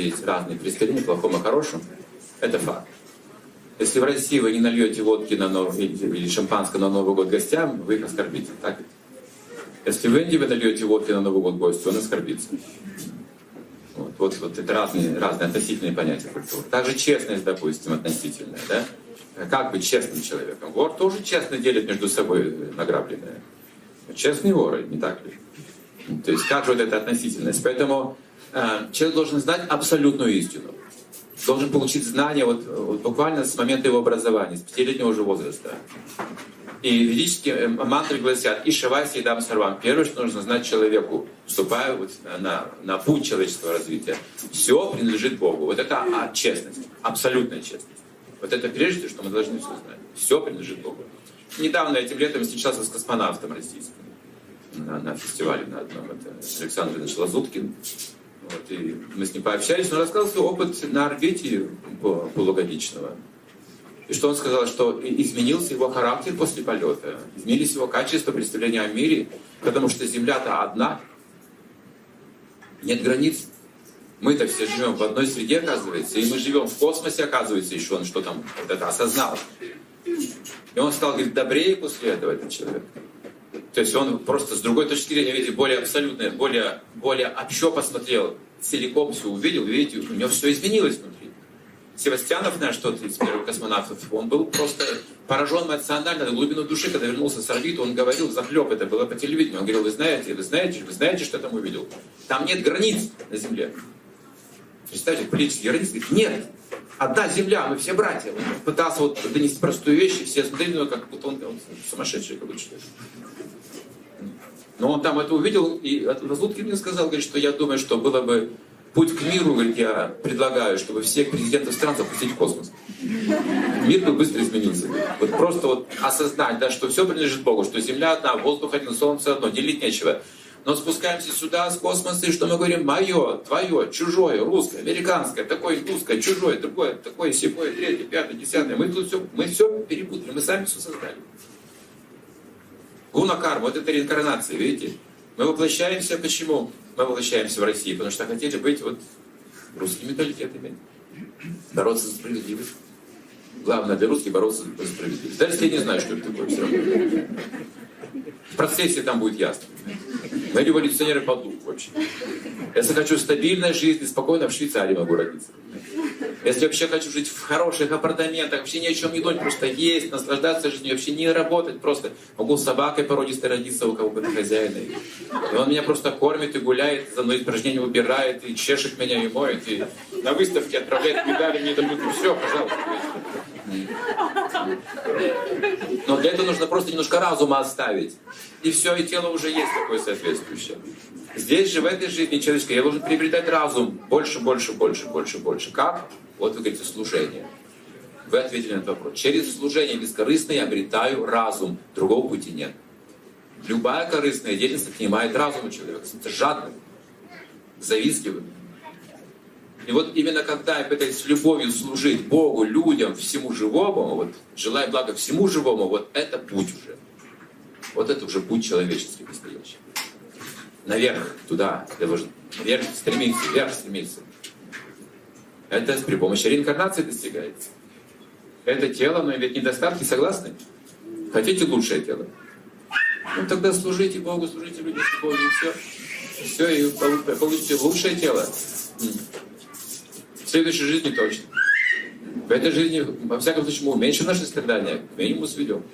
есть разные представления, плохом и хорошем. Это факт. Если в России вы не нальете водки на Новый, или шампанское на Новый год гостям, вы их оскорбите. Так? Если в Индии вы нальете водки на Новый год гостю, он оскорбится. Вот, вот, вот это разные, разные относительные понятия культуры. Также честность, допустим, относительная. Да? Как быть честным человеком? Вор тоже честно делит между собой награбленное. Честные воры, не так ли? То есть как же вот эта относительность? Поэтому человек должен знать абсолютную истину должен получить знания вот, вот буквально с момента его образования, с пятилетнего уже возраста. И ведические э, мантры гласят «Ишавайся и дам сарвам». Первое, что нужно знать человеку, вступая вот на, на путь человеческого развития. Все принадлежит Богу. Вот это а, честность, абсолютная честность. Вот это прежде, что мы должны все знать. Все принадлежит Богу. Недавно этим летом встречался с космонавтом российским на, на фестивале на одном. Это Александр Ильич Лазуткин. Вот, и мы с ним пообщались, он рассказал свой опыт на орбите полугодичного. И что он сказал, что изменился его характер после полета, изменились его качества представления о мире, потому что Земля-то одна, нет границ. Мы-то все живем в одной среде, оказывается, и мы живем в космосе, оказывается, еще он что там вот это осознал. И он стал, говорит, добрее после этого этот человек. То есть он просто с другой точки зрения, видите, более абсолютно, более, более общо посмотрел, целиком все увидел, видите, у него все изменилось внутри. Севастьянов наш, тот из первых космонавтов, он был просто поражен эмоционально до глубину души, когда вернулся с орбиты, он говорил, захлеб, это было по телевидению, он говорил, вы знаете, вы знаете, вы знаете, что там увидел? Там нет границ на Земле. Представьте, политические границы, говорит, нет, одна земля, мы все братья. Он пытался вот донести простую вещь, все смотрели на него, как будто он, он сумасшедший какой-то. Но он там это увидел, и Разлуткин мне сказал, говорит, что я думаю, что было бы путь к миру, говорит, я предлагаю, чтобы всех президентов стран запустить в космос. Мир бы быстро изменился. Вот просто вот осознать, да, что все принадлежит Богу, что Земля одна, воздух один, солнце одно, делить нечего. Но спускаемся сюда с космоса, и что мы говорим, мое, твое, чужое, русское, американское, такое индусское, чужое, другое, такое, седьмое, третье, пятое, десятое. Мы тут все, мы все перепутали, мы сами все создали. Гуна карма, вот это реинкарнация, видите? Мы воплощаемся, почему? Мы воплощаемся в России, потому что хотели быть вот русскими менталитетами, бороться за справедливость. Главное для русских бороться за справедливость. Даже если я не знаю, что это такое, все равно. В процессе там будет ясно. Мы революционеры по духу вообще. Если хочу стабильной жизни, спокойно в Швейцарии могу родиться. Если вообще хочу жить в хороших апартаментах, вообще ни о чем не думать, просто есть, наслаждаться жизнью, вообще не работать, просто могу с собакой породистой родиться у кого-то хозяина. И он меня просто кормит и гуляет, за мной упражнения выбирает, и чешет меня, и моет, и на выставке отправляет медали, мне дают, все, пожалуйста. Но для этого нужно просто немножко разума оставить. И все, и тело уже есть такое соответствующее. Здесь же, в этой жизни человеческой, я должен приобретать разум больше, больше, больше, больше, больше. Как? Вот вы говорите, служение. Вы ответили на этот вопрос. Через служение бескорыстное я обретаю разум. Другого пути нет. Любая корыстная деятельность отнимает разум у человека. Это жадным, завистливым. И вот именно когда я пытаюсь с любовью служить Богу, людям, всему живому, вот, желая блага всему живому, вот это путь уже. Вот это уже путь человеческий настоящий. Наверх, туда, должен вверх стремиться, вверх стремиться. Это при помощи реинкарнации достигается. Это тело, но ведь недостатки, согласны? Хотите лучшее тело? Ну тогда служите Богу, служите людям, Богу, и все. Все, и получите лучшее тело. В следующей жизни точно. В этой жизни, во всяком случае, мы уменьшим наши страдания, к минимуму сведем.